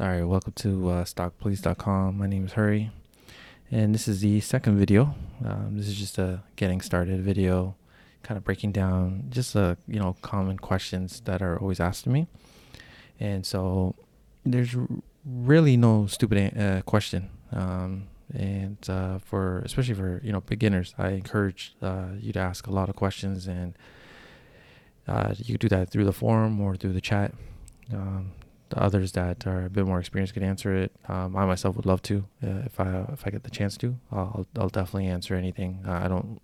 All right, welcome to uh, stockpolice.com. My name is Hurry, and this is the second video. Um, this is just a getting started video, kind of breaking down just uh, you know common questions that are always asked of me. And so there's really no stupid uh, question. Um, and uh, for especially for you know beginners, I encourage uh, you to ask a lot of questions, and uh, you do that through the forum or through the chat. Um, the others that are a bit more experienced can answer it. Um, I myself would love to uh, if I if I get the chance to. I'll I'll definitely answer anything. Uh, I don't,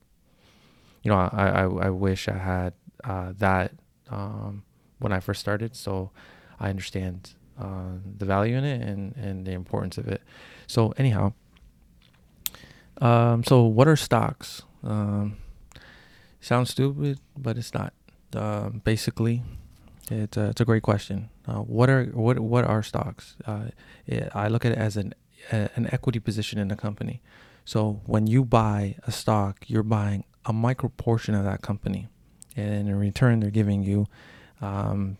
you know, I I, I wish I had uh, that um, when I first started, so I understand uh, the value in it and and the importance of it. So anyhow, um, so what are stocks? Um, sounds stupid, but it's not. Um, basically, it's a, it's a great question. Uh, what are what what are stocks? Uh, it, I look at it as an a, an equity position in a company. So when you buy a stock, you're buying a micro portion of that company, and in return, they're giving you. Um,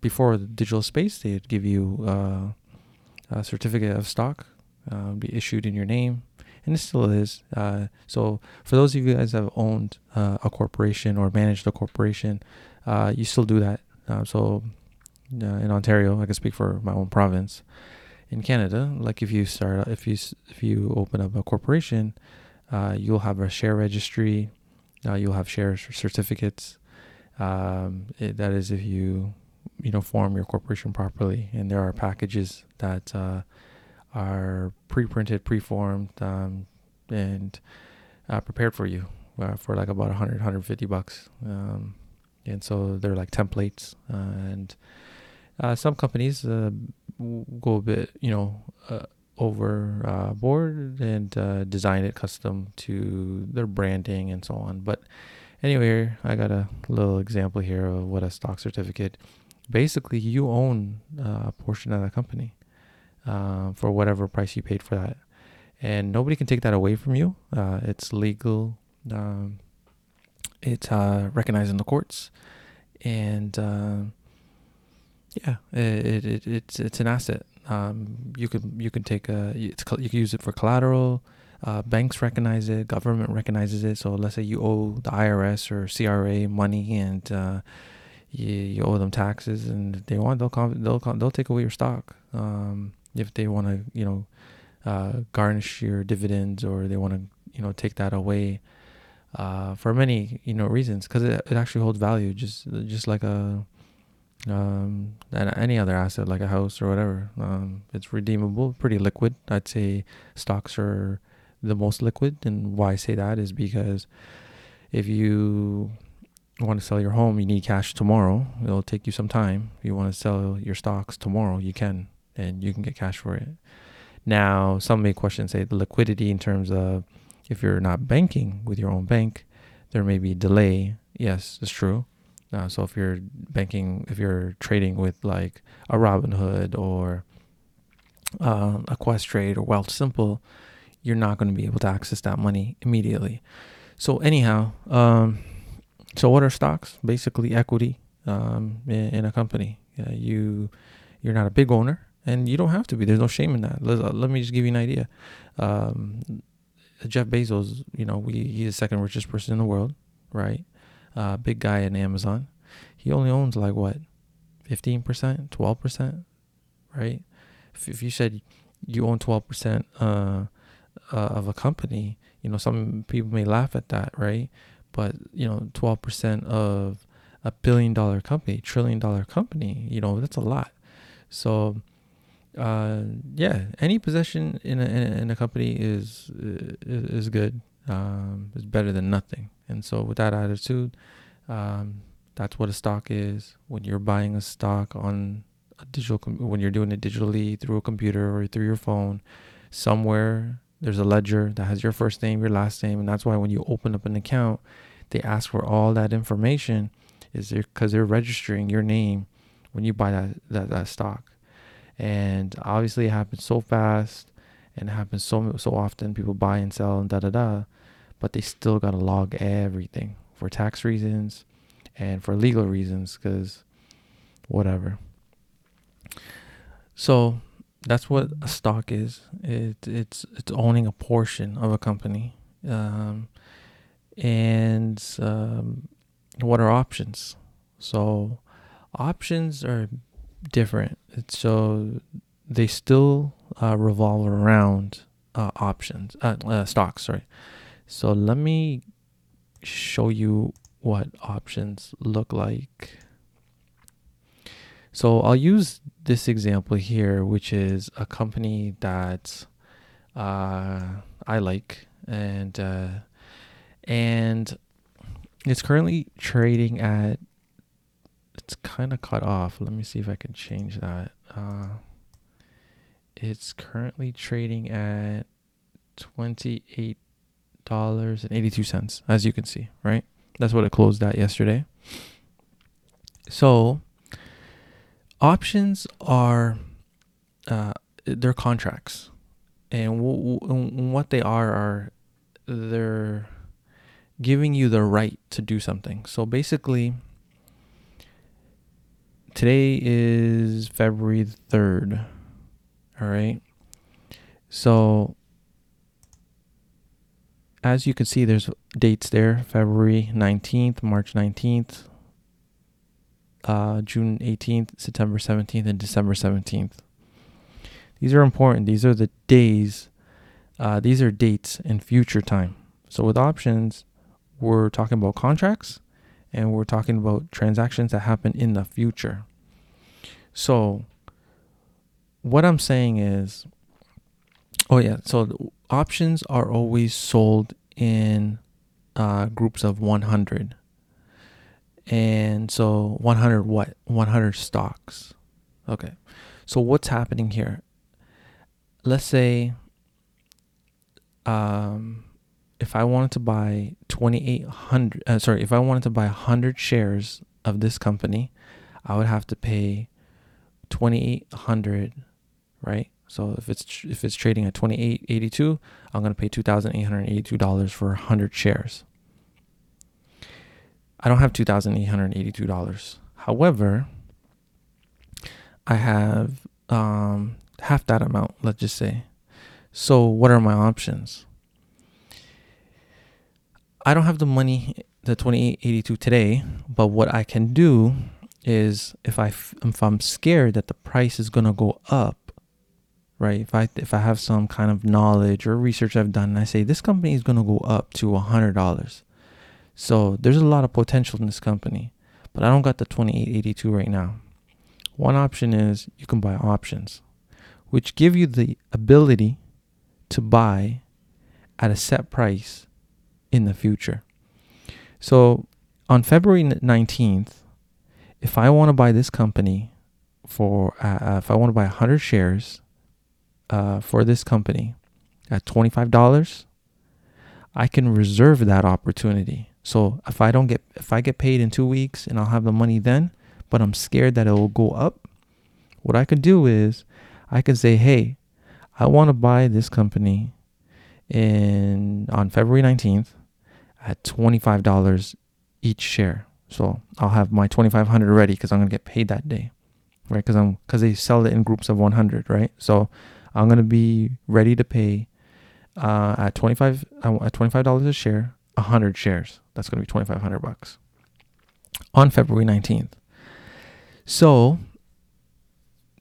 before the digital space, they'd give you uh, a certificate of stock, uh, be issued in your name, and it still is. Uh, so for those of you guys that have owned uh, a corporation or managed a corporation, uh, you still do that uh, so uh, in Ontario, I can speak for my own province. In Canada, like if you start, if you if you open up a corporation, uh, you'll have a share registry. Uh, you'll have share certificates. Um, it, that is if you you know form your corporation properly, and there are packages that uh, are pre-printed, pre-formed, um, and uh, prepared for you for like about 100 150 bucks um, and so they're like templates uh, and uh, some companies uh, go a bit you know uh, over uh, board and uh, design it custom to their branding and so on. But anyway i got a little example here of what a stock certificate basically you own a portion of the company for whatever price you paid for that. And nobody can take that away from you. It's legal um, it's uh, recognized in the courts, and uh, yeah, it, it, it's it's an asset. Um, you could you could take a it's you can use it for collateral. Uh, banks recognize it, government recognizes it. So let's say you owe the IRS or CRA money, and uh, you, you owe them taxes, and they want they'll they'll they'll take away your stock um, if they want to you know uh, garnish your dividends or they want to you know take that away uh, for many you know reasons because it, it actually holds value just just like a um, any other asset like a house or whatever. Um, it's redeemable pretty liquid. I'd say stocks are the most liquid. And why i say that is because if you want to sell your home you need cash tomorrow. It'll take you some time. If you want to sell your stocks tomorrow you can and you can get cash for it. Now some may question say the liquidity in terms of if you're not banking with your own bank, there may be delay. Yes, it's true. Uh, so if you're banking, if you're trading with like a Robinhood or uh, a Questrade or Wealthsimple, you're not going to be able to access that money immediately. So anyhow, um, so what are stocks? Basically, equity um, in, in, a company. Uh, you you're not a big owner, and you don't have to be. There's no shame in that. Let, let me just give you an idea. Um, Jeff Bezos, you know, we, he's the second richest person in the world, right? Uh, big guy in Amazon. He only owns like what, 15%, 12%, right? If, if you said you own 12% uh, uh, of a company, you know, some people may laugh at that, right? But, you know, 12% of a billion dollar company, trillion dollar company, you know, that's a lot. So, uh, yeah, any possession in a, in a, company is, is, good. Um, is better than nothing. And so with that attitude, um, that's what a stock is. When you're buying a stock on a digital, com- when you're doing it digitally through a computer or through your phone, somewhere there's a ledger that has your first name, your last name, and that's why when you open up an account, they ask for all that information. Is there because they're registering your name when you buy that that, that stock and obviously it happens so fast and it happens so so often people buy and sell and da da da but they still got to log everything for tax reasons and for legal reasons because whatever so that's what a stock is. It it's it's owning a portion of a company. Um, and um, what are options? So options are different. So they still uh, revolve around uh, options, uh, uh, stocks. Sorry. So let me show you what options look like. So I'll use this example here, which is a company that uh, I like, and uh, and it's currently trading at. It's kind of cut off. Let me see if I can change that. Uh, it's currently trading at twenty eight dollars and eighty two cents, as you can see, right? That's what it closed at yesterday. So options are uh, they're contracts, and w- w- what they are are they're giving you the right to do something. So basically, today is February third. All right. So as you can see, there's dates there February 19th, March 19th, uh, June 18th, September 17th, and December 17th. These are important. These are the days, uh, these are dates in future time. So with options, we're talking about contracts and we're talking about transactions that happen in the future. So what I'm saying is, oh yeah, so options are always sold in uh, groups of 100 and so 100 what? 100 stocks. Okay. So what's happening here? Let's say um if i wanted to buy 2800 uh, sorry if i wanted to buy 100 shares of this company i would have to pay 2800 right so if it's if it's trading at 2882 i'm going to pay $2882 for 100 shares I don't have $2,882. However, I have um, half that amount, let's just say. So, what are my options? I don't have the money, the 2882 today, but what I can do is if I if I'm scared that the price is to go up, right? If I if I have some kind of knowledge or research I've done and I say this company is to go up to $100 so there's a lot of potential in this company, but I don't got the 2882 right now. One option is you can buy options, which give you the ability to buy at a set price in the future. So on February 19th, if I want to buy this company for, uh, uh if I want to buy 100 shares uh, for this company at $25, I can reserve that opportunity. So if I don't get if I get paid in 2 weeks and I'll have the money then, but I'm scared that it will go up, what I could do is I could say, "Hey, I want to buy this company in on February 19th at $25 each share." So I'll have my 2500 ready cuz I'm going to get paid that day. Right? Cuz I'm cuz they sell it in groups of 100, right? So I'm going to be ready to pay uh, at 25 uh, at $25 a share, 100 shares. That's going to be 2500 bucks on February 19th. So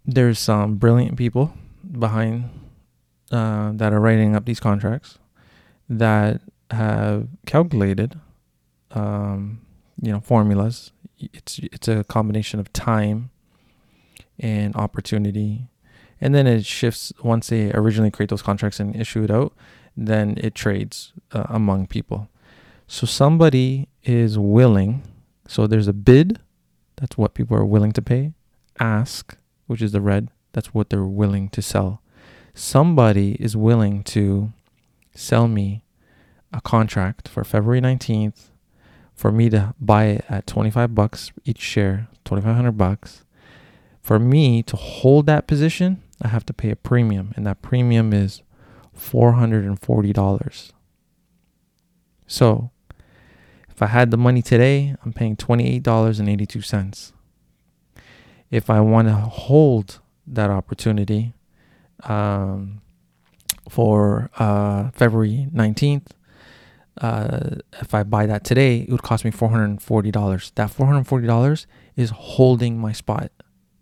there's some brilliant people behind uh, that are writing up these contracts that have calculated um, you know formulas it's it's a combination of time and opportunity and then it shifts once they originally create those contracts and issue it out then it trades uh, among people so somebody is willing. So there's a bid, that's what people are willing to pay. Ask, which is the red, that's what they're willing to sell. Somebody is willing to sell me a contract for February 19th for me to buy it at 25 bucks each share, 2500 bucks. For me to hold that position, I have to pay a premium and that premium is $440. So, if I had the money today, I'm paying $28.82. If I want to hold that opportunity, um, for uh, February 19th. Uh, if I buy that today, it would cost me $440. That $440 is holding my spot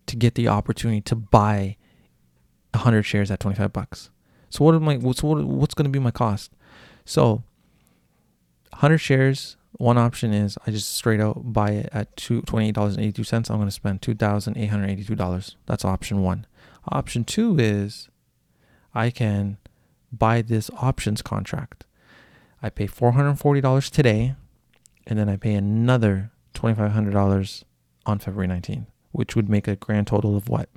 to get the opportunity to buy 100 shares at 25 bucks. So what am I what's what, what's going to be my cost? So 100 shares, one option is I just straight out buy it at two, $28.82. I'm going to spend $2,882. That's option 1. Option 2 is I can buy this options contract. I pay $440 today and then I pay another $2500 on February 19th, which would make a grand total of what?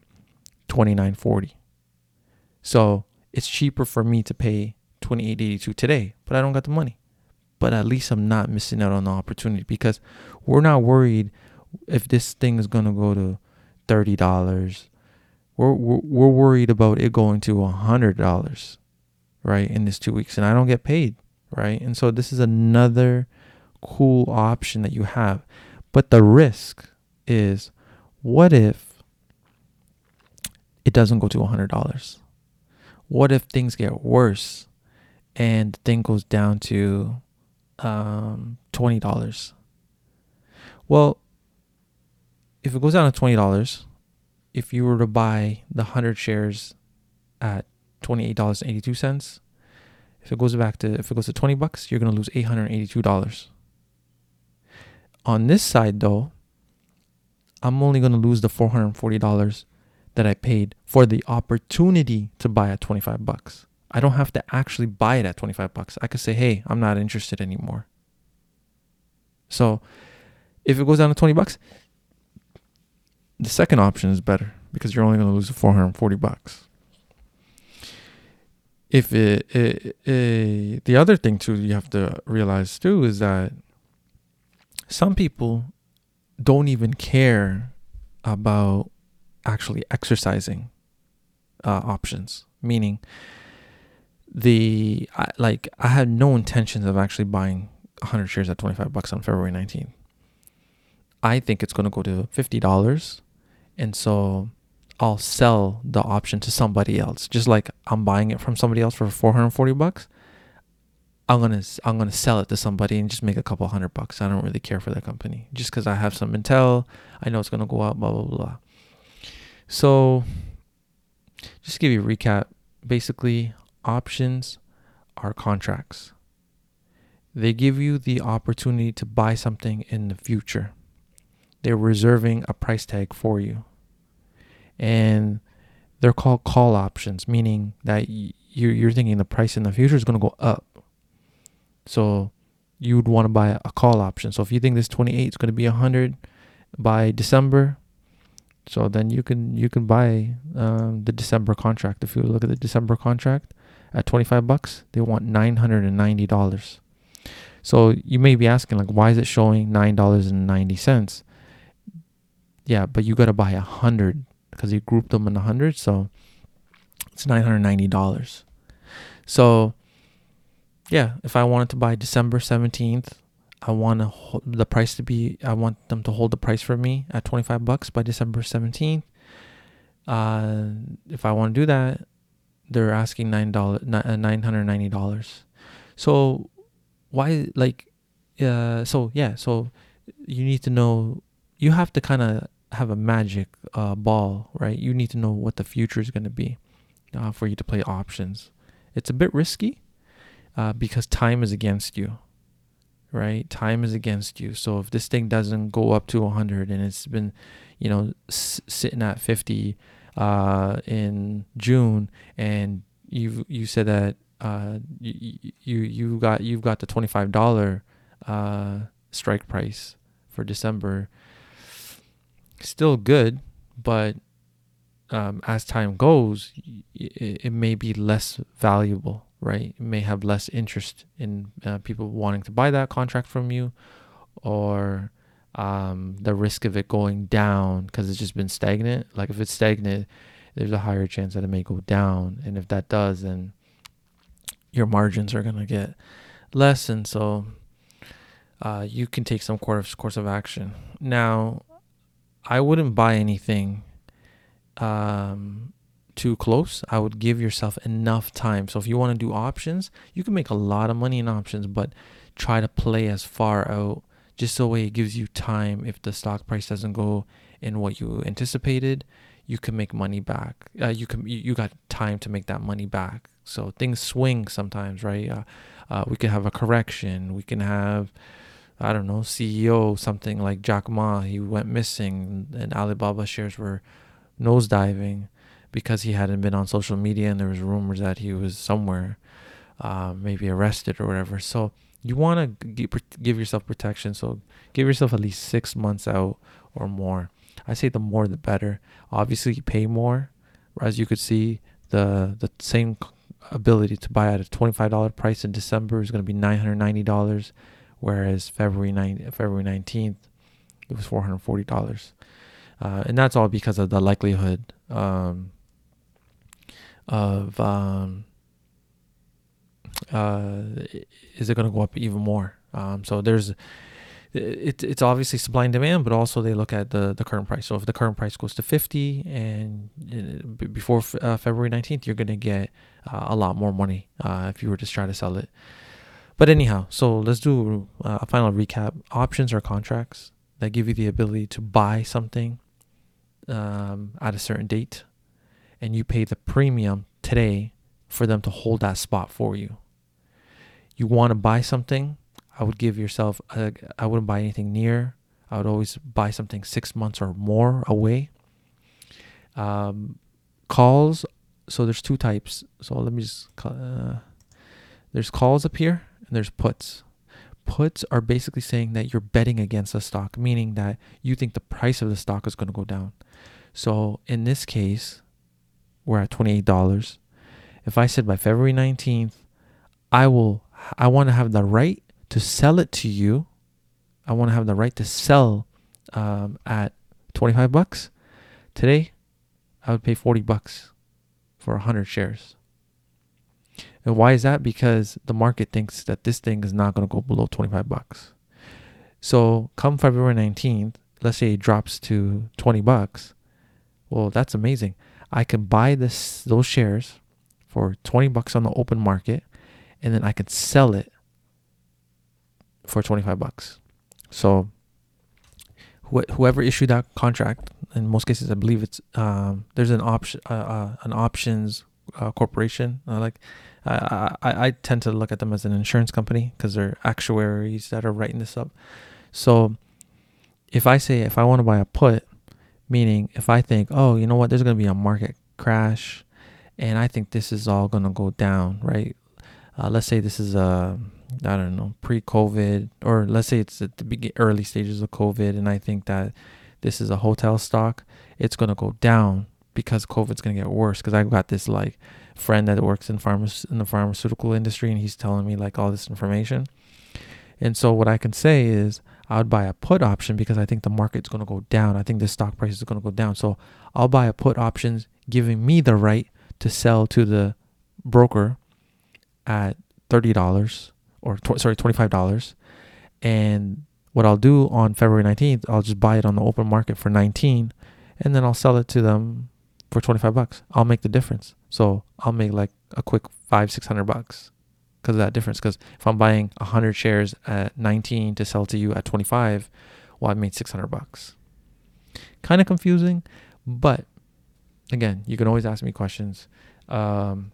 2940. So, it's cheaper for me to pay 2882 today, but I don't got the money. But at least I'm not missing out on the opportunity because we're not worried if this thing is going to go to $30. We're, we're, we're worried about it going to $100, right, in this two weeks. And I don't get paid, right? And so this is another cool option that you have. But the risk is what if it doesn't go to $100? What if things get worse and the thing goes down to um, $20? Well, if it goes down to $20, if you were to buy the 100 shares at $28.82, if it goes back to if it goes to 20 bucks, you're going to lose $882. On this side though, I'm only going to lose the $440 that I paid for the opportunity to buy at 25 bucks. I don't have to actually buy it at 25 bucks. I could say, "Hey, I'm not interested anymore." So, if it goes down to 20 bucks, the second option is better because you're only going to lose 440 bucks. If it, it, it, the other thing too you have to realize too is that some people don't even care about actually exercising uh, options. Meaning, the I, like I had no intentions of actually buying 100 shares at 25 bucks on February 19th. I think it's going to go to $50 and so I'll sell the option to somebody else. Just like I'm buying it from somebody else for 440 bucks. I'm gonna I'm gonna sell it to somebody and just make a couple hundred bucks. I don't really care for that company just because I have some intel. I know it's gonna go out. Blah blah blah. So, just give you a recap. Basically, options are contracts. They give you the opportunity to buy something in the future. They're reserving a price tag for you. And they're called call options, meaning that you're, you're thinking the price in the future is going to go up. So you would want to buy a call option. So if you think this 28 is going to be 100 by December, so then you can you can buy um, the December contract. If you look at the December contract at 25 bucks, they want $990. So you may be asking like why is it showing $9.90? Yeah, but you got to buy a 100 because you grouped them in a 100, so it's $990. So yeah, if I wanted to buy December 17th I want the price to be. I want them to hold the price for me at twenty five bucks by December seventeenth. Uh, if I want to do that, they're asking nine dollars, uh, nine hundred ninety dollars. So why, like, uh, so yeah, so you need to know. You have to kind of have a magic uh, ball, right? You need to know what the future is going to be uh, for you to play options. It's a bit risky uh, because time is against you right? Time is against you. So if this thing doesn't go up to 100 and it's been, you know, s- sitting at 50 uh, in June, and you you said that uh, you, you you got you've got the 25 dollar uh, strike price for December. Still good, but um, as time goes, it, it may be less valuable right? It may have less interest in uh, people wanting to buy that contract from you, or um, the risk of it going down because it's just been stagnant. Like if it's stagnant, there's a higher chance that it may go down, and if that does, then your margins are gonna get less, and so uh, you can take some course course of action. Now, I wouldn't buy anything um, too close, I would give yourself enough time. So if you want to do options, you can make a lot of money in options, but try to play as far out just so way it gives you time. If the stock price doesn't go in what you anticipated you can make money back. Uh, you can you, got time to make that money back. So things swing sometimes right? Uh, uh, we can have a correction. We can have i don't know ceo something like jack ma he went missing and alibaba shares were nosediving because he hadn't been on social media and there was rumors that he was somewhere uh, maybe arrested or whatever so you want to give yourself protection. So give yourself at least six months out or more. I say the more the better. Obviously, you pay more. As you could see, the the same ability to buy at a twenty five dollar price in December is going to be nine hundred ninety dollars, whereas February nine February nineteenth it was four hundred forty dollars, uh, and that's all because of the likelihood um, of um, uh, is it going to go up even more? Um, so there's it, it's obviously supply and demand, but also they look at the, the current price. So if the current price goes to 50 and uh, before uh, February 19th, you're going to get uh, a lot more money uh, if you were to try to sell it. But anyhow, so let's do uh, a final recap. Options are contracts that give you the ability to buy something um, at a certain date, and you pay the premium today for them to hold that spot for you you want to buy something, I would give yourself, I wouldn't buy anything near. I would always buy something six months or more away. Um, calls, so there's two types. So let me just, uh, there's calls up here and there's puts. Puts are basically saying that you're betting against a stock, meaning that you think the price of the stock is going to go down. So in this case, we're at $28. If I said by February 19th, I will I want to have the right to sell it to you. I want to have the right to sell um, at 25 bucks. Today, I would pay 40 bucks for 100 shares. And why is that? Because the market thinks that this thing is not going to go below 25 bucks. So, come February 19th, let's say it drops to 20 bucks. Well, that's amazing. I can buy this those shares for 20 bucks on the open market and then I could sell it for 25 bucks. So wh- whoever issued that contract, in most cases, I believe it's um, there's an option, uh, uh, an options uh, corporation. Uh, like I, I, I tend to look at them as an insurance company because they're actuaries that are writing this up. So if I say if I want to buy a put, meaning if I think, oh, you know what, there's going to be a market crash, and I think this is all going to go down, right? uh, let's say this is a I don't know pre-COVID, or let's say it's at the early stages of COVID, and I think that this is a hotel stock, it's gonna go down because COVID's gonna get worse. Because I've got this like friend that works in pharma in the pharmaceutical industry, and he's telling me like all this information. And so what I can say is I would buy a put option because I think the market's to go down. I think the stock price is to go down. So I'll buy a put option, giving me the right to sell to the broker at $30 or tw- sorry, $25. And what I'll do on February 19th, I'll just buy it on the open market for 19 and then I'll sell it to them for 25 bucks. I'll make the difference. So I'll make like a quick five, 600 bucks because of that difference. Because if I'm buying 100 shares at 19 to sell to you at 25, well, I made 600 bucks. Kind of confusing, but again, you can always ask me questions. Um,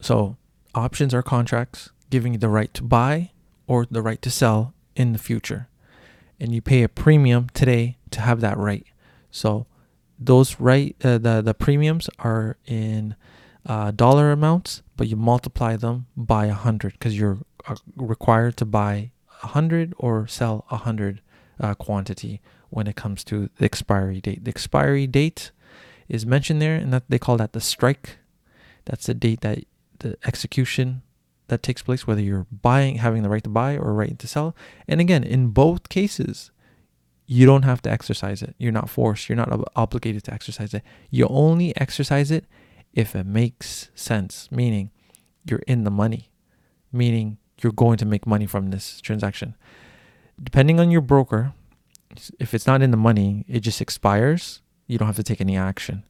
so Options are contracts giving you the right to buy or the right to sell in the future. And you pay a premium today to have that right. So those right uh, the the premiums are in uh, dollar amounts, but you multiply them by a hundred because you're uh, required to buy a hundred or sell a hundred uh, quantity when it comes to the expiry date. The expiry date is mentioned there, and that they call that the strike. That's the date that the execution that takes place, whether you're buying, having the right to buy or right to sell. And again, in both cases, you don't have to exercise it. You're not forced. You're not ob- obligated to exercise it. You only exercise it if it makes sense, meaning you're in the money, meaning you're going to make money from this transaction. Depending on your broker, if it's not in the money, it just expires. You don't have to take any action.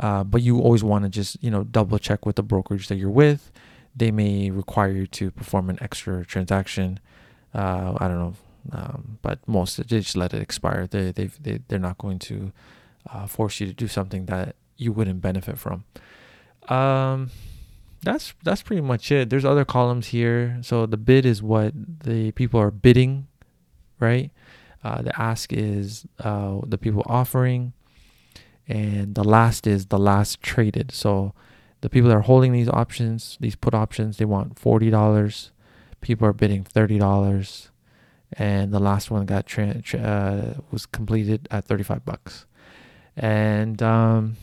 Uh, but you always want to just you know double check with the brokerage that you're with. They may require you to perform an extra transaction. Uh, I don't know, um, but most they just let it expire. They they they they're not going to uh, force you to do something that you wouldn't benefit from. Um, that's that's pretty much it. There's other columns here. So the bid is what the people are bidding, right? Uh, the ask is uh, the people offering, and the last is the last traded. So the people that are holding these options, these put options, they want forty dollars. People are bidding thirty dollars, and the last one got tra- tra- uh, was completed at thirty five bucks. And um,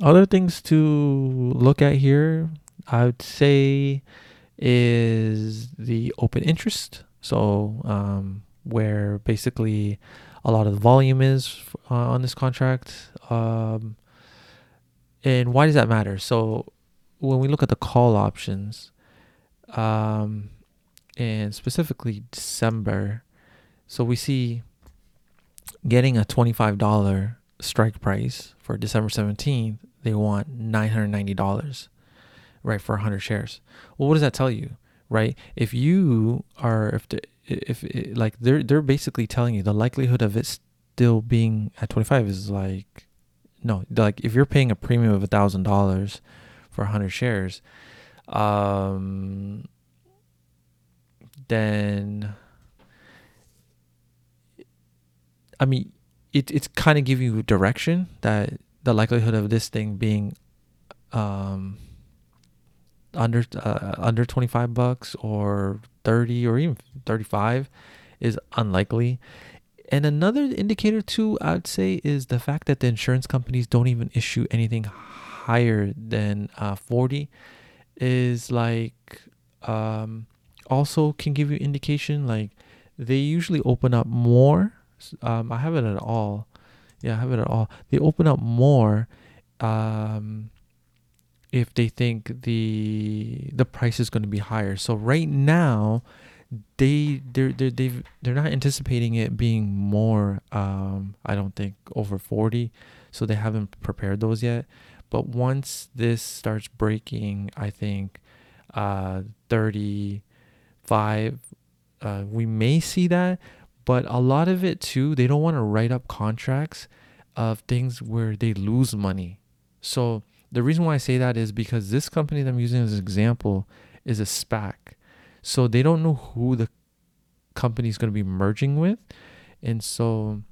other things to look at here, I would say, is the open interest. So, um, where basically a lot of the volume is uh, on this contract. Um, and why does that matter? So, when we look at the call options, um, and specifically December, so we see getting a $25 strike price for December 17th they want $990 right for 100 shares. Well what does that tell you right? If you are if the, if it, like they're they're basically telling you the likelihood of it still being at 25 is like no like if you're paying a premium of a thousand dollars for 100 shares um then i mean it, it's kind of giving you direction that the likelihood of this thing being um, under uh, under 25 bucks or 30 or even 35 is unlikely. And another indicator too, I'd say, is the fact that the insurance companies don't even issue anything higher than uh, 40 is like um, also can give you indication like they usually open up more. Um, I have it at all yeah, I have it at all. They open up more um, if they think the the price is going to be higher. So right now, they they're they they've they're not anticipating it being more. Um, I don't think over forty, so they haven't prepared those yet. But once this starts breaking, I think uh, thirty five. Uh, we may see that, but a lot of it too, they don't want to write up contracts of things where they lose money. So the reason why I say that is because this company that I'm using as an example is a SPAC. So they don't know who the company is going to be merging with. And so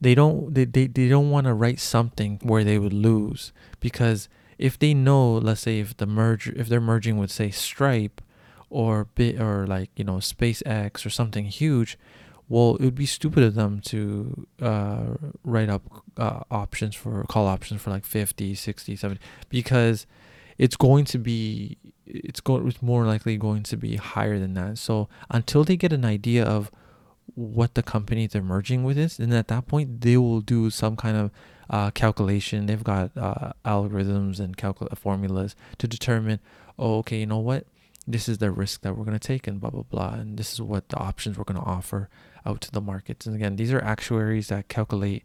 they don't they, they, they don't want to write something where they would lose because if they know let's say if the merger if they're merging with say Stripe or bit or like you know SpaceX or something huge, well, it would be stupid of them to uh, write up uh, options for call options for like 50, 60, 70 because it's going to be it's going it's more likely going to be higher than that. So until they get an idea of what the company they're merging with is, and at that point they will do some kind of uh, calculation. They've got uh, algorithms and calcul- formulas to determine, oh, okay, you know what, this is the risk that we're going to take and blah blah blah and this is what the options we're going to offer out to the markets. And again these are actuaries that calculate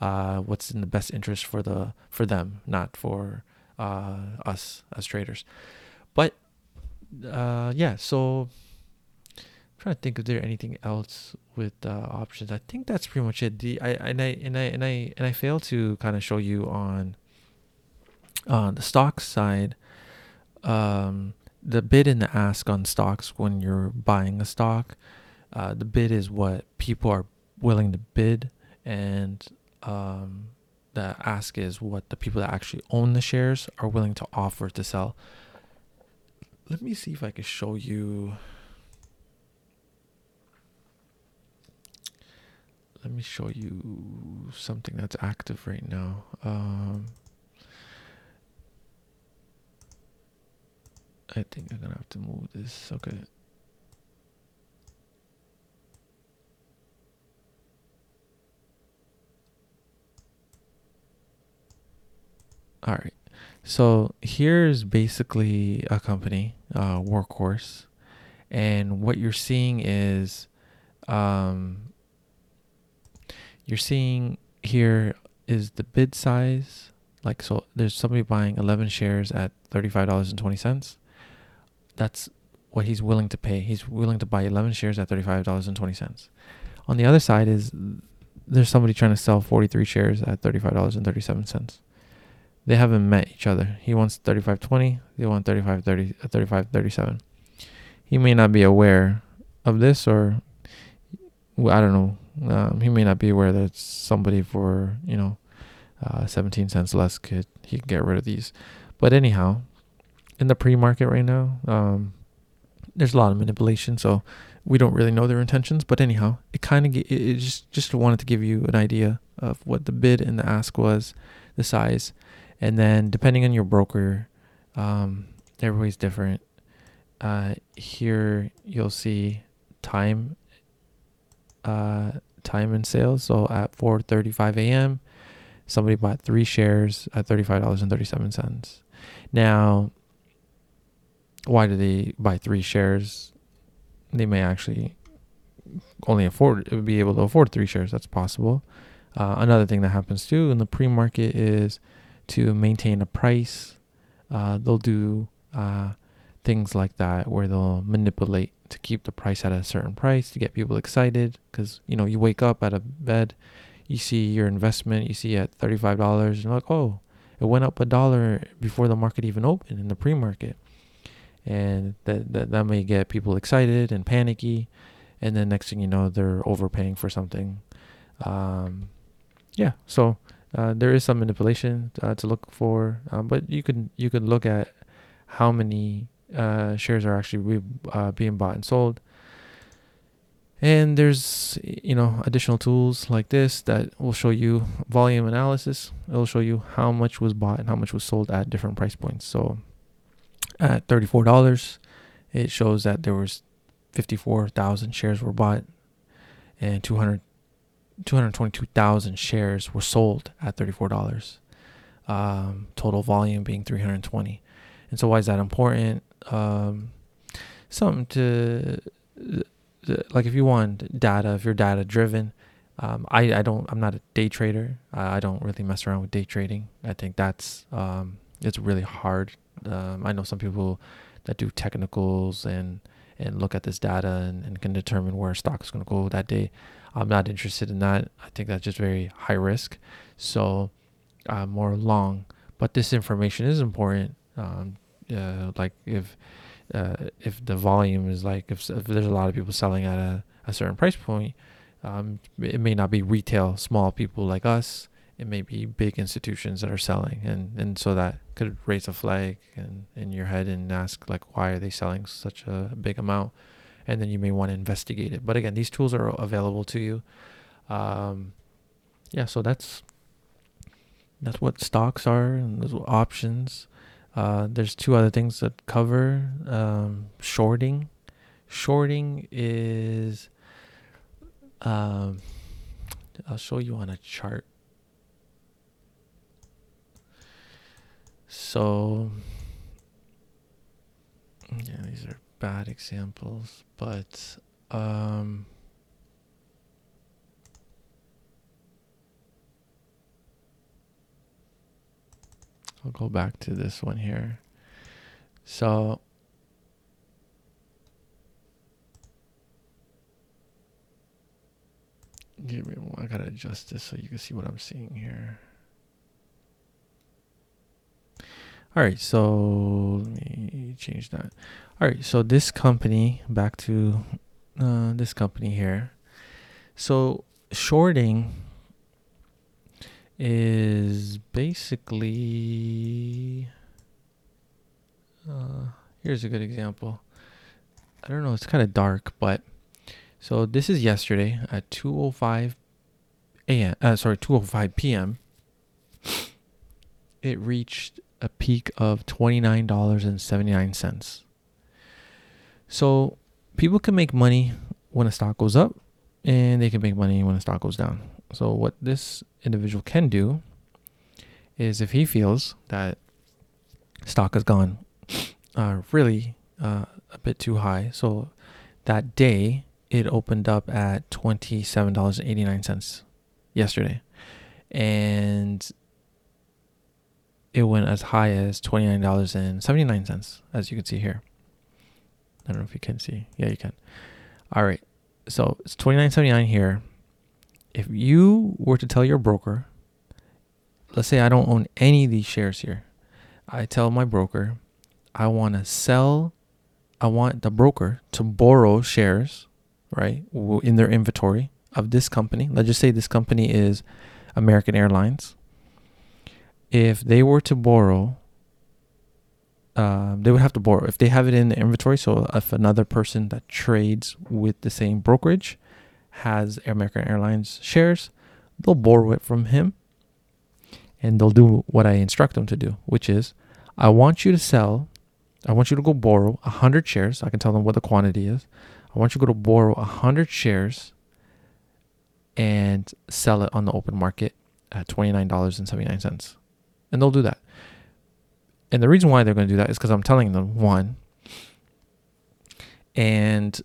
uh, what's in the best interest for the for them not for uh, us as traders. But uh, yeah so I'm trying to think if there anything else with uh, options. I think that's pretty much it. The I, and i and i and i and i failed to kind of show you on on the stock side. Um the bid and the ask on stocks when you're buying a stock. Uh, the bid is what people are willing to bid, and um, the ask is what the people that actually own the shares are willing to offer to sell. Let me see if I can show you. Let me show you something that's active right now. Um, I think I'm gonna have to move this. Okay. All right. So here's basically a company, uh, Workhorse, and what you're seeing is, um, you're seeing here is the bid size like so there's somebody buying 11 shares at $35.20 that's what he's willing to pay. He's willing to buy 11 shares at $35.20 on the other side is there's somebody trying to sell 43 shares at $35.37 they haven't met each other. He wants 35.20 they want 35 30 35 37 he may not be aware of this or i don't know um, he may not be aware that somebody for you know uh, 17 cents less could he could get rid of these. But anyhow in the pre-market right now. Um, there's a lot of manipulation so we don't really know their intentions but anyhow it kind of it, just just wanted to give you an idea of what the bid and the ask was the size and then depending on your broker um, everybody's different. Uh, here you'll see time uh, time in sales so at 4.35 a.m somebody bought three shares at $35.37 now why do they buy three shares? They may actually only afford be able to afford three shares. That's possible. Uh, another thing that happens too in the pre-market is to maintain a price. Uh, they'll do uh, things like that where they'll manipulate to keep the price at a certain price to get people excited. Because you know you wake up out of bed you see your investment you see at $35 and you're like oh it went up a dollar before the market even opened in the pre-market and that, that that may get people excited and panicky and then next thing you know they're overpaying for something. Um, yeah so uh, there is some manipulation uh, to look for um, but you can you can look at how many uh, shares are actually uh, being bought and sold. And there's you know additional tools like this that will show you volume analysis. It'll show you how much was bought and how much was sold at different price points. So at $34 it shows that there was 54,000 shares were bought and 200 222,000 shares were sold at $34 um, total volume being 320 and so why is that important? Um, something to like if you want data if you're data driven um, I, I don't i'm not a day trader. I, I don't really mess around with day trading. I think that's um, it's really hard um, i know some people that do technicals and and look at this data and, and can determine where stock is going to go that day. I'm not interested in that. I think that's just very high risk. So uh, more long. But this information is important. Um, uh, like if uh, if the volume is like if, if, there's a lot of people selling at a, a certain price point um, it may not be retail small people like us it may be big institutions that are selling and and so that could raise a flag in, in your head and ask like why are they selling such a big amount and then you may want to investigate it but again these tools are available to you um, yeah so that's that's what stocks are and those options uh, there's two other things that cover um, shorting. Shorting is, um, I'll show you on a chart. So, yeah, these are bad examples, but um, I'll go back to this one here. So give me, I gotta adjust this so you can see what I'm seeing here. All right, so let me change that. All right, so this company, back to uh, this company here. So shorting is basically uh, here's a good example. I don't know, it's kind of dark, but so this is yesterday at 2:05 a.m. Uh, sorry, 2:05 p.m. It reached a peak of $29.79. So people can make money when a stock goes up and they can make money when a stock goes down. So what this individual can do is if he feels that stock has gone uh, really uh, a bit too high, so that day it opened up at twenty seven dollars and eighty nine cents yesterday, and it went as high as $29.79, as you can see here. I don't know if you can see. Yeah, you can. All right. So it's $29.79 here. If you were to tell your broker, let's say I don't own any of these shares here, I tell my broker, I want to sell, I want the broker to borrow shares, right, in their inventory of this company. Let's just say this company is American Airlines. If they were to borrow, um, they would have to borrow if they have it in the inventory. So if another person that trades with the same brokerage has American Airlines shares, they'll borrow it from him and they'll do what I instruct them to do, which is I want you to sell, I want you to go borrow 100 shares. I can tell them what the quantity is. I want you to go to borrow 100 shares and sell it on the open market at $29.79. And they'll do that. And the reason why they're going to do that is because I'm telling them, one, and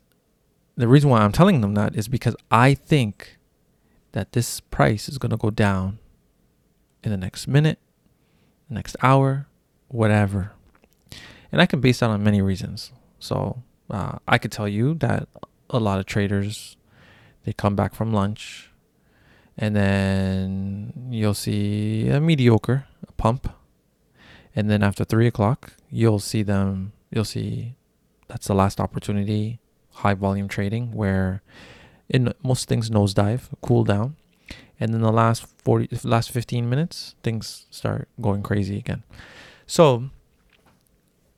the reason why I'm telling them that is because I think that this price is going to go down in the next minute, next hour, whatever. And I can base that on many reasons. So uh, I could tell you that a lot of traders they come back from lunch and then you'll see a mediocre a pump. And then after three o'clock you'll see them you'll see that's the last opportunity high volume trading where in most things nosedive cool down. And then the last 40 last 15 minutes things start going crazy again. So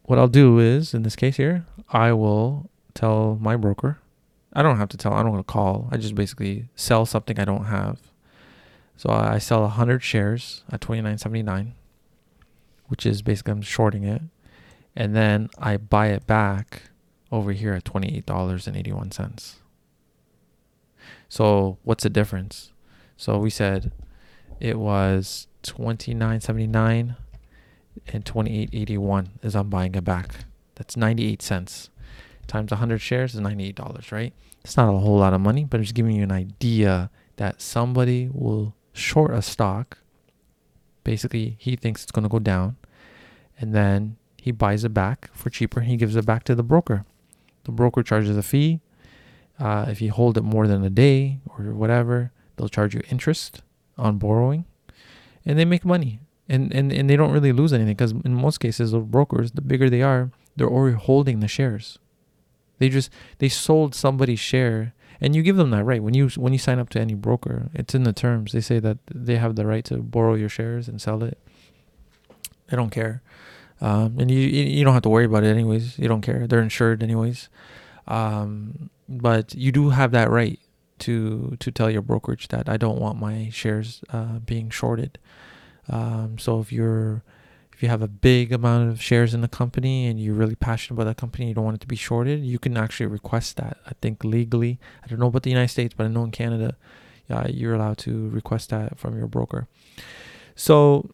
what i'll do is in this case here i will tell my broker. I don't have to tell i don't want to call. I just basically sell something i don't have so i sell 100 shares at 29.79 which is basically i'm shorting it and then i buy it back over here at $28.81 so what's the difference so we said it was twenty nine seventy nine and twenty eight eighty one is I'm buying it back. That's ninety eight cents times hundred shares is ninety eight dollars, right? It's not a whole lot of money, but just giving you an idea that somebody will short a stock. Basically, he thinks it's going to go down, and then he buys it back for cheaper. He gives it back to the broker. The broker charges a fee. Uh, if you hold it more than a day or whatever, They'll charge you interest on borrowing, and they make money. And and, and they don't really lose anything because in most cases, the brokers, the bigger they are, they're already holding the shares. They just they sold somebody's share, and you give them that right when you when you sign up to any broker. It's in the terms. They say that they have the right to borrow your shares and sell it. They don't care, um, and you you don't have to worry about it anyways. You don't care. They're insured anyways. Um, but you do have that right to to tell your brokerage that I don't want my shares uh, being shorted. Um, so if you're you have a big amount of shares in the company and you're really passionate about that company, you don't want it to be shorted, you can actually request that. I think legally, I don't know about the United States, but I know in Canada, uh, you're allowed to request that from your broker. So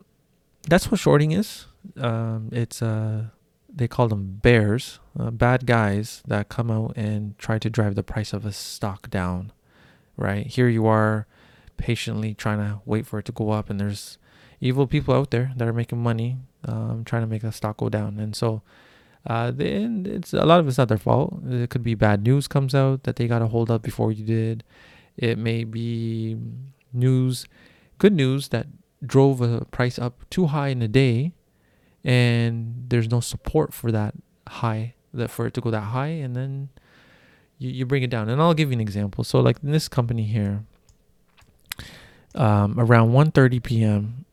that's what shorting is. Um, it's uh, they call them bears, uh, bad guys that come out and try to drive the price of a stock down right? Here you are patiently trying to wait for it to go up, and there's evil people out there that are making money, um, trying to make the stock go down. And so, uh, then it's a lot of it's not their fault. It could be bad news comes out that they got to hold up before you did. It may be news, good news that drove a price up too high in a day, and there's no support for that high that for it to go that high, and then you, you bring it down. And I'll give you an example. So like in this company here, um, around 1.30 p.m.,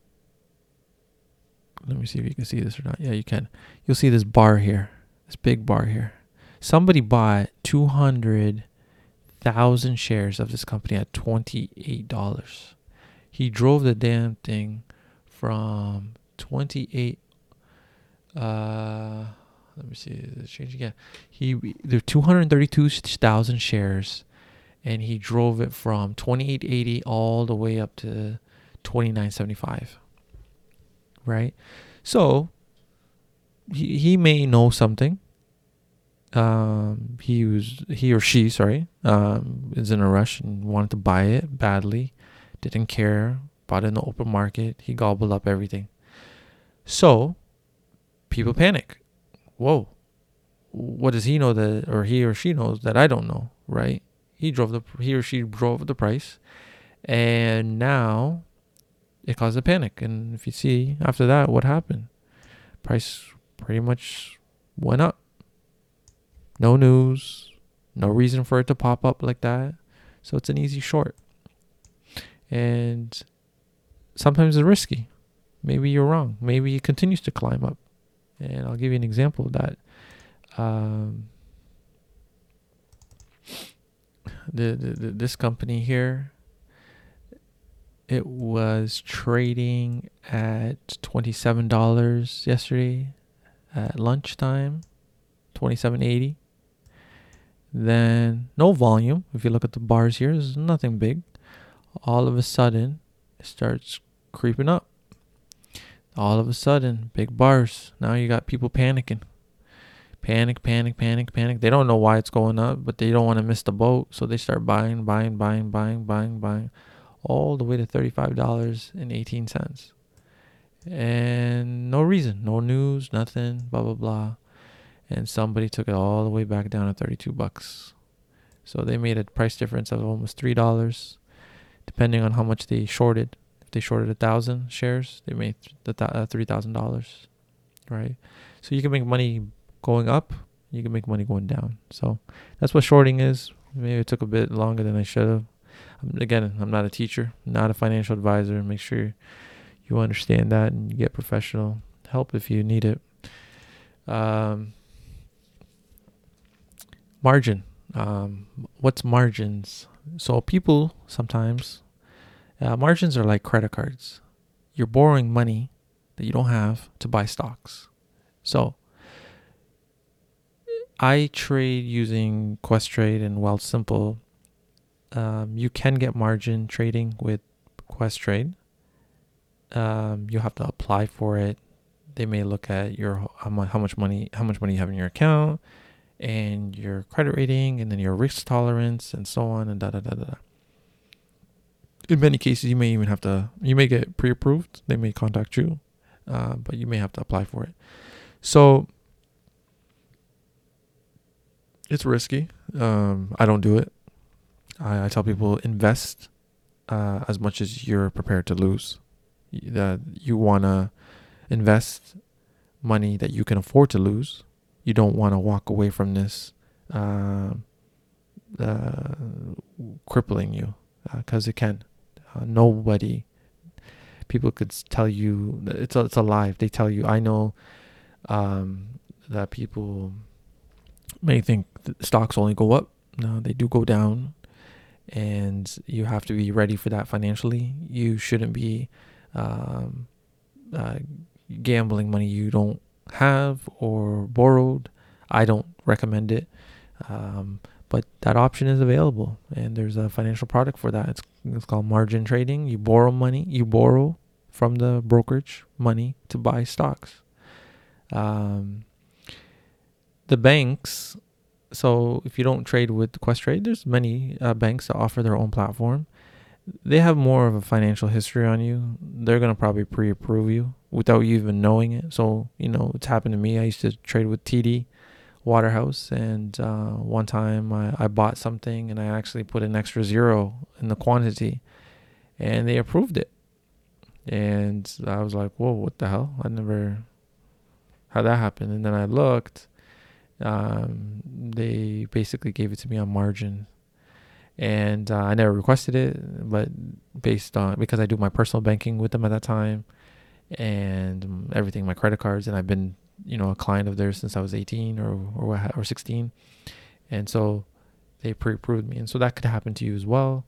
let me see if you can see this or not. Yeah, you can. You'll see this bar here, this big bar here. Somebody bought 200,000 shares of this company at $28. He drove the damn thing from 28 uh let me see, change again. He there two hundred thirty two thousand shares, and he drove it from twenty eight eighty all the way up to twenty nine seventy five. Right, so he he may know something. Um, he was he or she sorry um is in a rush and wanted to buy it badly, didn't care, bought it in the open market. He gobbled up everything. So people panic. Whoa, what does he know that, or he or she knows that I don't know, right? He drove the, he or she drove the price, and now it caused a panic. And if you see after that, what happened? Price pretty much went up. No news, no reason for it to pop up like that. So it's an easy short. And sometimes it's risky. Maybe you're wrong. Maybe it continues to climb up. And I'll give you an example of that. Um, the, the, the this company here, it was trading at twenty seven dollars yesterday at lunchtime, twenty seven eighty. Then no volume. If you look at the bars here, there's nothing big. All of a sudden, it starts creeping up. All of a sudden, big bars. Now you got people panicking. Panic, panic, panic, panic. They don't know why it's going up, but they don't want to miss the boat. So they start buying, buying, buying, buying, buying, buying, all the way to $35.18. And no reason, no news, nothing, blah, blah, blah and somebody took it all the way back down to 32 bucks. So they made a price difference of almost three dollars, depending on how much they shorted. If they shorted a thousand shares, they made uh, three thousand dollars, right? So you can make money going up, you can make money going down. So that's what shorting is. Maybe it took a bit longer than I should have. Again, I'm not a teacher, not a financial advisor. Make sure you understand that and you get professional help if you need it. Um, margin. Um, what's margins? So people sometimes uh, margins are like credit cards. You're borrowing money that you don't have to buy stocks. So I trade using Questrade and Wealthsimple. Um, you can get margin trading with Questrade. Um, you have to apply for it. They may look at your how much, money how much money you have in your account and your credit rating and then your risk tolerance and so on and da da da da. In many cases, you may even have to, you may get pre approved. They may contact you, uh, but you may have to apply for it. So it's risky. Um, I don't do it. I, I tell people invest uh, as much as you're prepared to lose. That you want to invest money that you can afford to lose you don't want to walk away from this uh, uh, crippling you because uh, it can. Uh, nobody, people could tell you it's a, it's alive. They tell you. I know um, that people may think stocks only go up. No, they do go down, and you have to be ready for that financially. You shouldn't be um, uh, gambling money you don't have or borrowed. I don't recommend it. Um, but that option is available and there's a financial product for that. It's, it's called margin trading. You borrow money, you borrow from the brokerage money to buy stocks. Um, the banks, so if you don't trade with Questrade, there's many uh, banks that offer their own platform. They have more of a financial history on you. They're gonna probably pre-approve you without you even knowing it. So, you know, it's happened to me. I used to trade with TD Waterhouse, and uh, one time I, I bought something and I actually put an extra zero in the quantity, and they approved it. And I was like, whoa, what the hell? I never had that happen. And then I looked, um, they basically gave it to me on margin. And uh, I never requested it, but based on because I do my personal banking with them at that time, and everything, my credit cards, and I've been, you know, a client of theirs since I was 18 or or or 16, and so they pre-approved me, and so that could happen to you as well.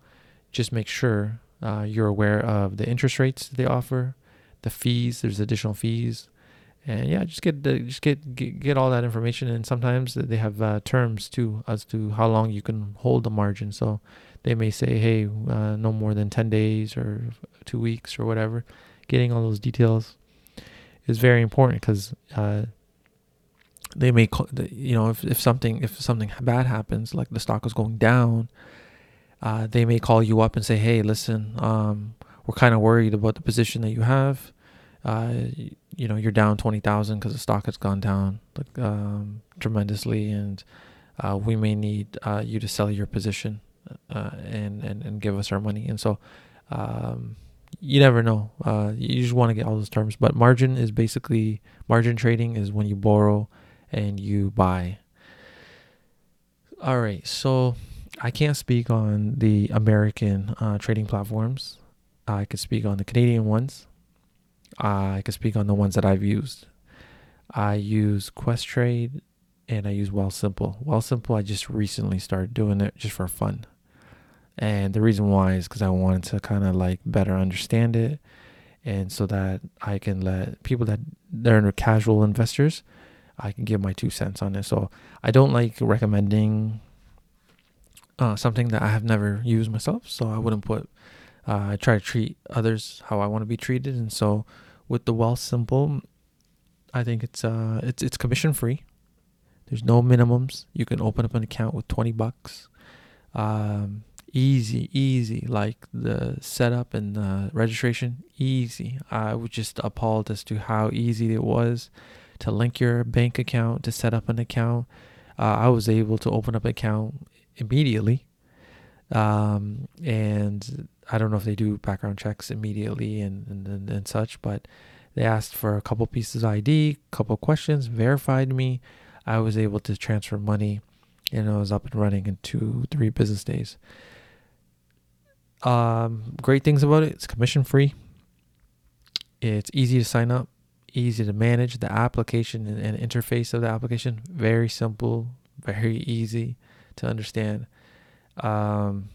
Just make sure uh, you're aware of the interest rates they offer, the fees. There's additional fees, and yeah, just get the, just get, get get all that information. And sometimes they have uh, terms too as to how long you can hold the margin. So they may say, hey, uh, no more than 10 days or two weeks or whatever getting all those details is very important because uh, they may, call, you know, if, if something if something bad happens, like the stock is going down, uh, they may call you up and say, "Hey, listen, um, we're kind of worried about the position that you have. Uh, you know, you're down twenty thousand because the stock has gone down um, tremendously, and uh, we may need uh, you to sell your position uh, and, and and give us our money. And so, um, you never know. Uh, you just want to get all those terms. But margin is basically margin trading is when you borrow and you buy. All right, so I can't speak on the American trading platforms. I could speak on the Canadian ones. I can speak on the ones that I've used. I use Questrade and I use Wealthsimple. Well Simple, I just recently started doing it just for fun. And the reason why is because I wanted to kind of like better understand it and so that I can let people that they're casual investors, I can give my two cents on it. So I don't like recommending uh, something that I have never used myself. So I wouldn't put, uh, I try to treat others how I want to be treated. And so with the Wealthsimple, I think it's, uh, it's, it's commission free. There's no minimums. You can open up an account with 20 bucks. Um, easy, easy. Like the setup and the registration, easy. I was just appalled as to how easy it was to link your bank account, to set up an account. Uh, I was able to open up an account immediately. Um, and I don't know if they do background checks immediately and, and, and, and such, but they asked for a couple pieces of ID, couple questions, verified me. I was able to transfer money and I was up and running in two, three business days. Um, great things about it. It's commission free. It's easy to sign up, easy to manage. The application and, and interface of the application very simple, very easy to understand. Um,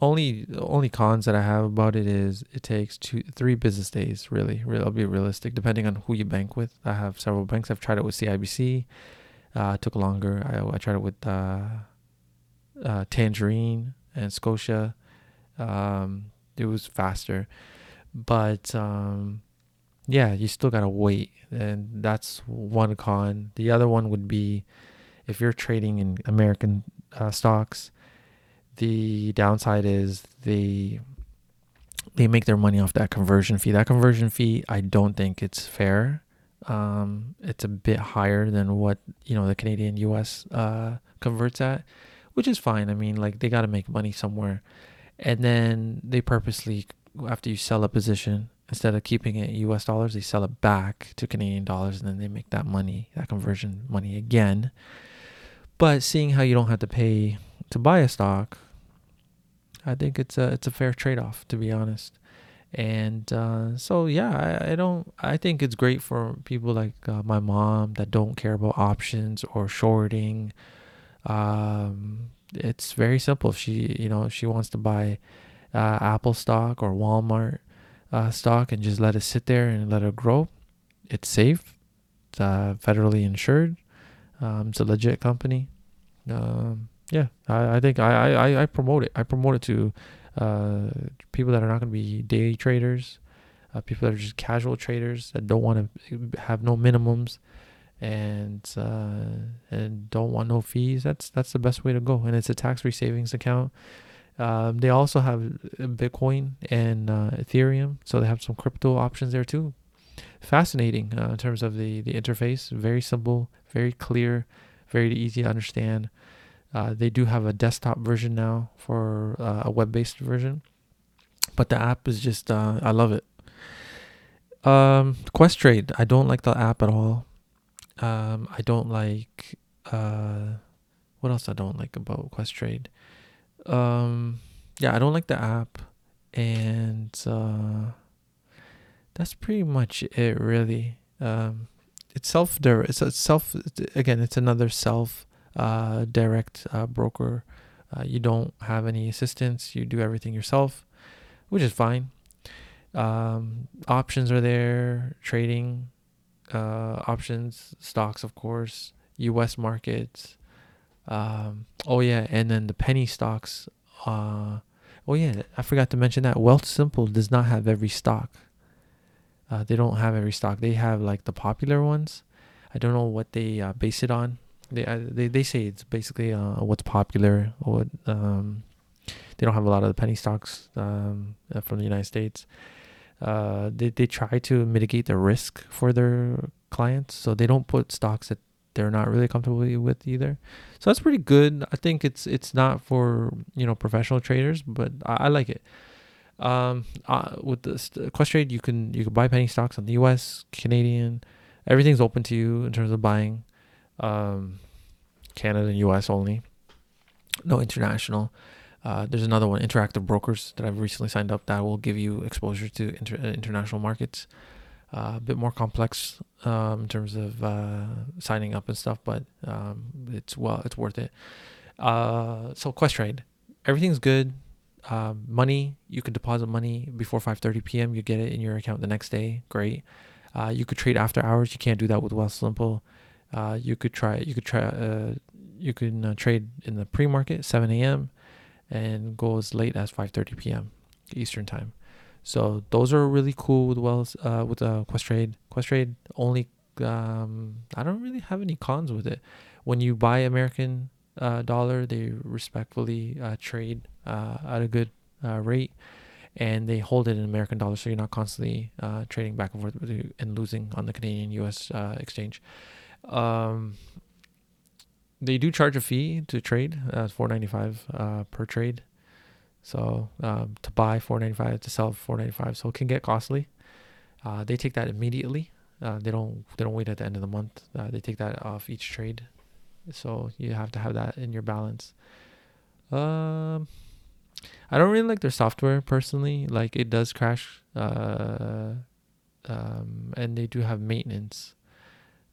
only only cons that I have about it is it takes two three business days. Really, really, I'll be realistic. Depending on who you bank with, I have several banks. I've tried it with CIBC. Uh, it took longer. I, I tried it with uh, uh, Tangerine and Scotia um, it was faster, but um, yeah, you still gotta wait, and that's one con. The other one would be if you're trading in American uh, stocks. The downside is they they make their money off that conversion fee. That conversion fee, I don't think it's fair. Um, it's a bit higher than what you know the Canadian U.S. Uh, converts at, which is fine. I mean, like they got to make money somewhere and then they purposely after you sell a position instead of keeping it US dollars they sell it back to Canadian dollars and then they make that money that conversion money again but seeing how you don't have to pay to buy a stock I think it's a it's a fair trade-off to be honest and uh, so yeah I, I, don't i think it's great for people like uh, my mom that don't care about options or shorting um, it's very simple. She, you know, she wants to buy uh, Apple stock or Walmart uh, stock and just let it sit there and let it grow, it's safe. It's uh, federally insured. Um, it's a legit company. Um, yeah, I, I think I, I, I promote it. I promote it to uh, people that are not going to be day traders, uh, people that are just casual traders that don't want to have no minimums and uh, and don't want no fees, that's that's the best way to go. And it's a tax-free savings account. Um, they also have Bitcoin and uh, Ethereum, so they have some crypto options there too. Fascinating uh, in terms of the the interface, very simple, very clear, very easy to understand. Uh, they do have a desktop version now for uh, a web-based version, but the app is just uh, I love it. Um, Questrade, I don't like the app at all. Um, I don't like uh, what else I don't like about Questrade. Um, yeah, I don't like the app, and uh, that's pretty much it, really. Um, it's self it's a self again. It's another self uh, direct uh, broker. Uh, you don't have any assistance. You do everything yourself, which is fine. Um, options are there, trading uh, options, stocks, of course, U.S. markets. Um, oh yeah, and then the penny stocks. Uh, oh yeah, I forgot to mention that Wealthsimple does not have every stock. Uh, they don't have every stock. They have like the popular ones. I don't know what they uh, base it on. They uh, they they say it's basically uh, what's popular. What um, they don't have a lot of the penny stocks um, uh, from the United States. uh, they they try to mitigate the risk for their clients, so they don't put stocks that they're not really comfortable with either. So that's pretty good. I think it's it's not for you know professional traders, but I, I like it. Um, uh, with this Questrade, you can you can buy penny stocks on the U.S., Canadian, everything's open to you in terms of buying. Um, Canada and U.S. only, no international. Uh, there's another one, Interactive Brokers, that I've recently signed up that will give you exposure to inter- uh, international markets. Uh, a bit more complex um, in terms of uh, signing up and stuff, but um, it's well, it's worth it. Uh, so Questrade, everything's good. Um, money, you can deposit money before 5:30 p.m. You get it in your account the next day. Great. Uh, you could trade after hours. You can't do that with Wealthsimple. Uh, you could try. You could try. Uh, you can uh, trade in the pre-market 7 a.m. and go as late as 5:30 p.m. Eastern time. So those are really cool with Wells uh, with uh, Questrade. Questrade only. Um, I don't really have any cons with it. When you buy American uh, dollar, they respectfully uh, trade uh, at a good uh, rate and they hold it in American dollars, so you're not constantly uh, trading back and forth and losing on the Canadian U.S. Uh, exchange. Um, they do charge a fee to trade, uh, four ninety five uh, per trade. So um, to buy four ninety five, to sell four ninety five, so it can get costly. Uh, they take that immediately. Uh, they don't they don't wait at the end of the month. Uh, they take that off each trade, so you have to have that in your balance. Um, I don't really like their software personally. Like it does crash, uh, um, and they do have maintenance.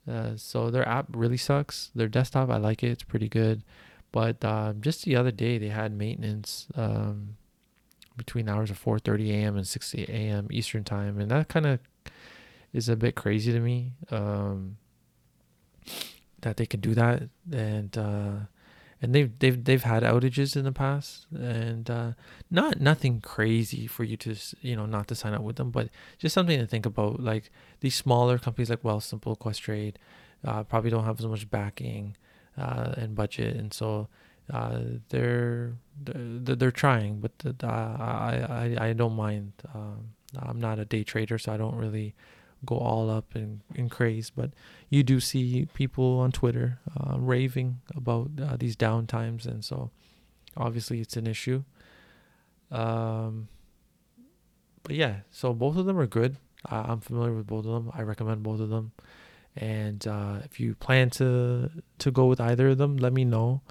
Uh, so their app really sucks. Their desktop, I like it; it's pretty good. But um, just the other day, they had maintenance um, between hours of 4:30 a.m. and 6 a.m. Eastern time, and that kind of is a bit crazy to me. Um, that they can do that, and uh, and they've they've they've had outages in the past, and uh, not nothing crazy for you to you know not to sign up with them, but just something to think about. Like these smaller companies like Wealthsimple, Questrade, uh, probably don't have as much backing uh, and budget, and so uh, they're, they're they're trying, but the, I I I don't mind. Um, I'm not a day trader, so I don't really go all up and, and craze, but you do see people on Twitter uh, raving about uh, these downtimes, and so obviously it's an issue. Um, but yeah, so both of them are good. I'm familiar with both of them. I recommend both of them. And uh, if you plan to to go with either of them, let me know.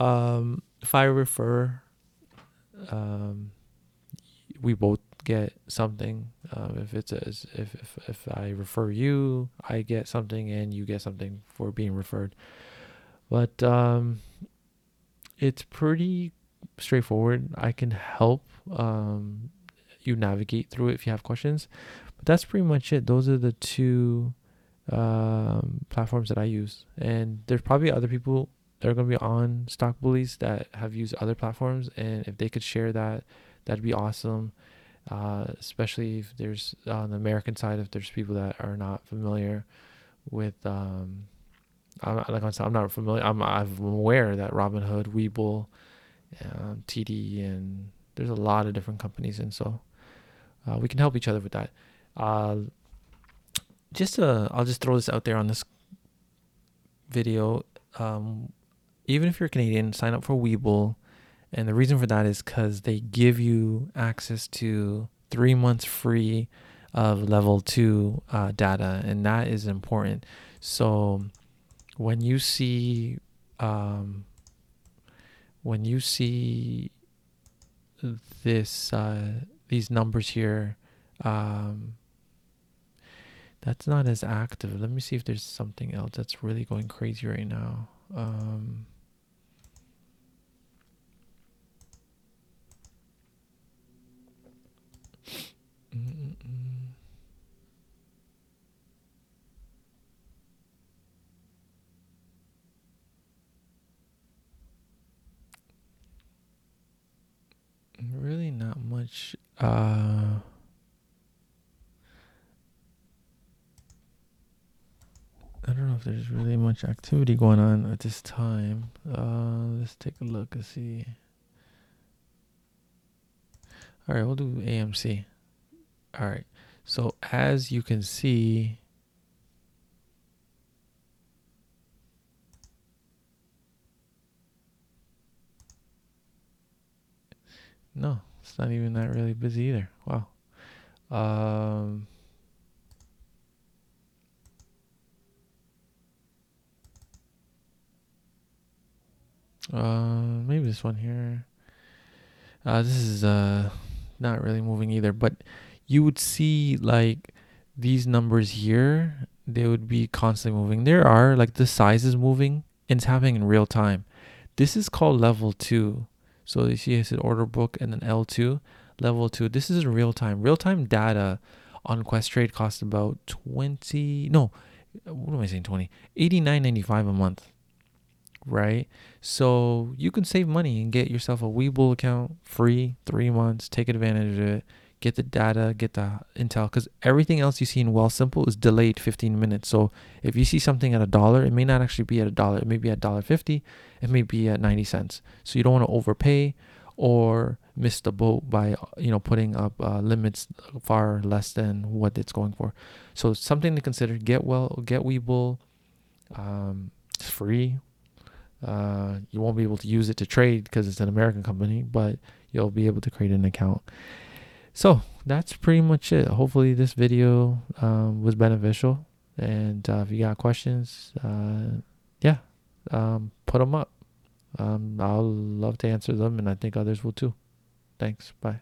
Um, if I refer, um, we both get something. Um, if it's a, if, if if I refer you, I get something, and you get something for being referred. But um, it's pretty straightforward. I can help um, you navigate through it if you have questions. But that's pretty much it. Those are the two um, platforms that I use, and there's probably other people that are going to be on Stock Bullies that have used other platforms, and if they could share that, that'd be awesome uh, especially if there's on the American side, if there's people that are not familiar with, um, I'm, like I said, I'm not familiar. I'm, I'm aware that Robinhood, Webull, um, TD, and there's a lot of different companies, and so uh, we can help each other with that. Uh, just uh, I'll just throw this out there on this video. Um, even if you're Canadian, sign up for Webull and the reason for that is because they give you access to three months free of level two uh, data, and that is important. So when you see um, when you see this uh, these numbers here, um, that's not as active. Let me see if there's something else that's really going crazy right now. Um, really not much uh I don't know if there's really much activity going on at this time. Uh let's take a look and see. All right, we'll do AMC. All right. So as you can see, no, it's not even that really busy either. Wow. Um, uh, maybe this one here. Uh, this is uh not really moving either, but you would see like these numbers here, they would be constantly moving. There are like the size is moving and it's happening in real time. This is called level two. So you see it's an order book and then L2, level two. This is real time. Real time data on Questrade costs about 20, no, what am I saying? 20, 89.95 a month right? So you can save money and get yourself a Webull account free three months. Take advantage of it. Get the data, get the intel, because everything else you see in Wealthsimple is delayed 15 minutes. So if you see something at a dollar, it may not actually be at a dollar. It may be at dollar fifty. It may be at 90 cents. So you don't want to overpay or miss the boat by you know putting up uh, limits far less than what it's going for. So something to consider. Get well, get Webull. Um, it's free uh, you won't be able to use it to trade because it's an American company, but you'll be able to create an account. So that's pretty much it. Hopefully, this video um, was beneficial. And uh, if you got questions, uh, yeah, um, put them up. Um, I'll love to answer them, and I think others will too. Thanks. Bye.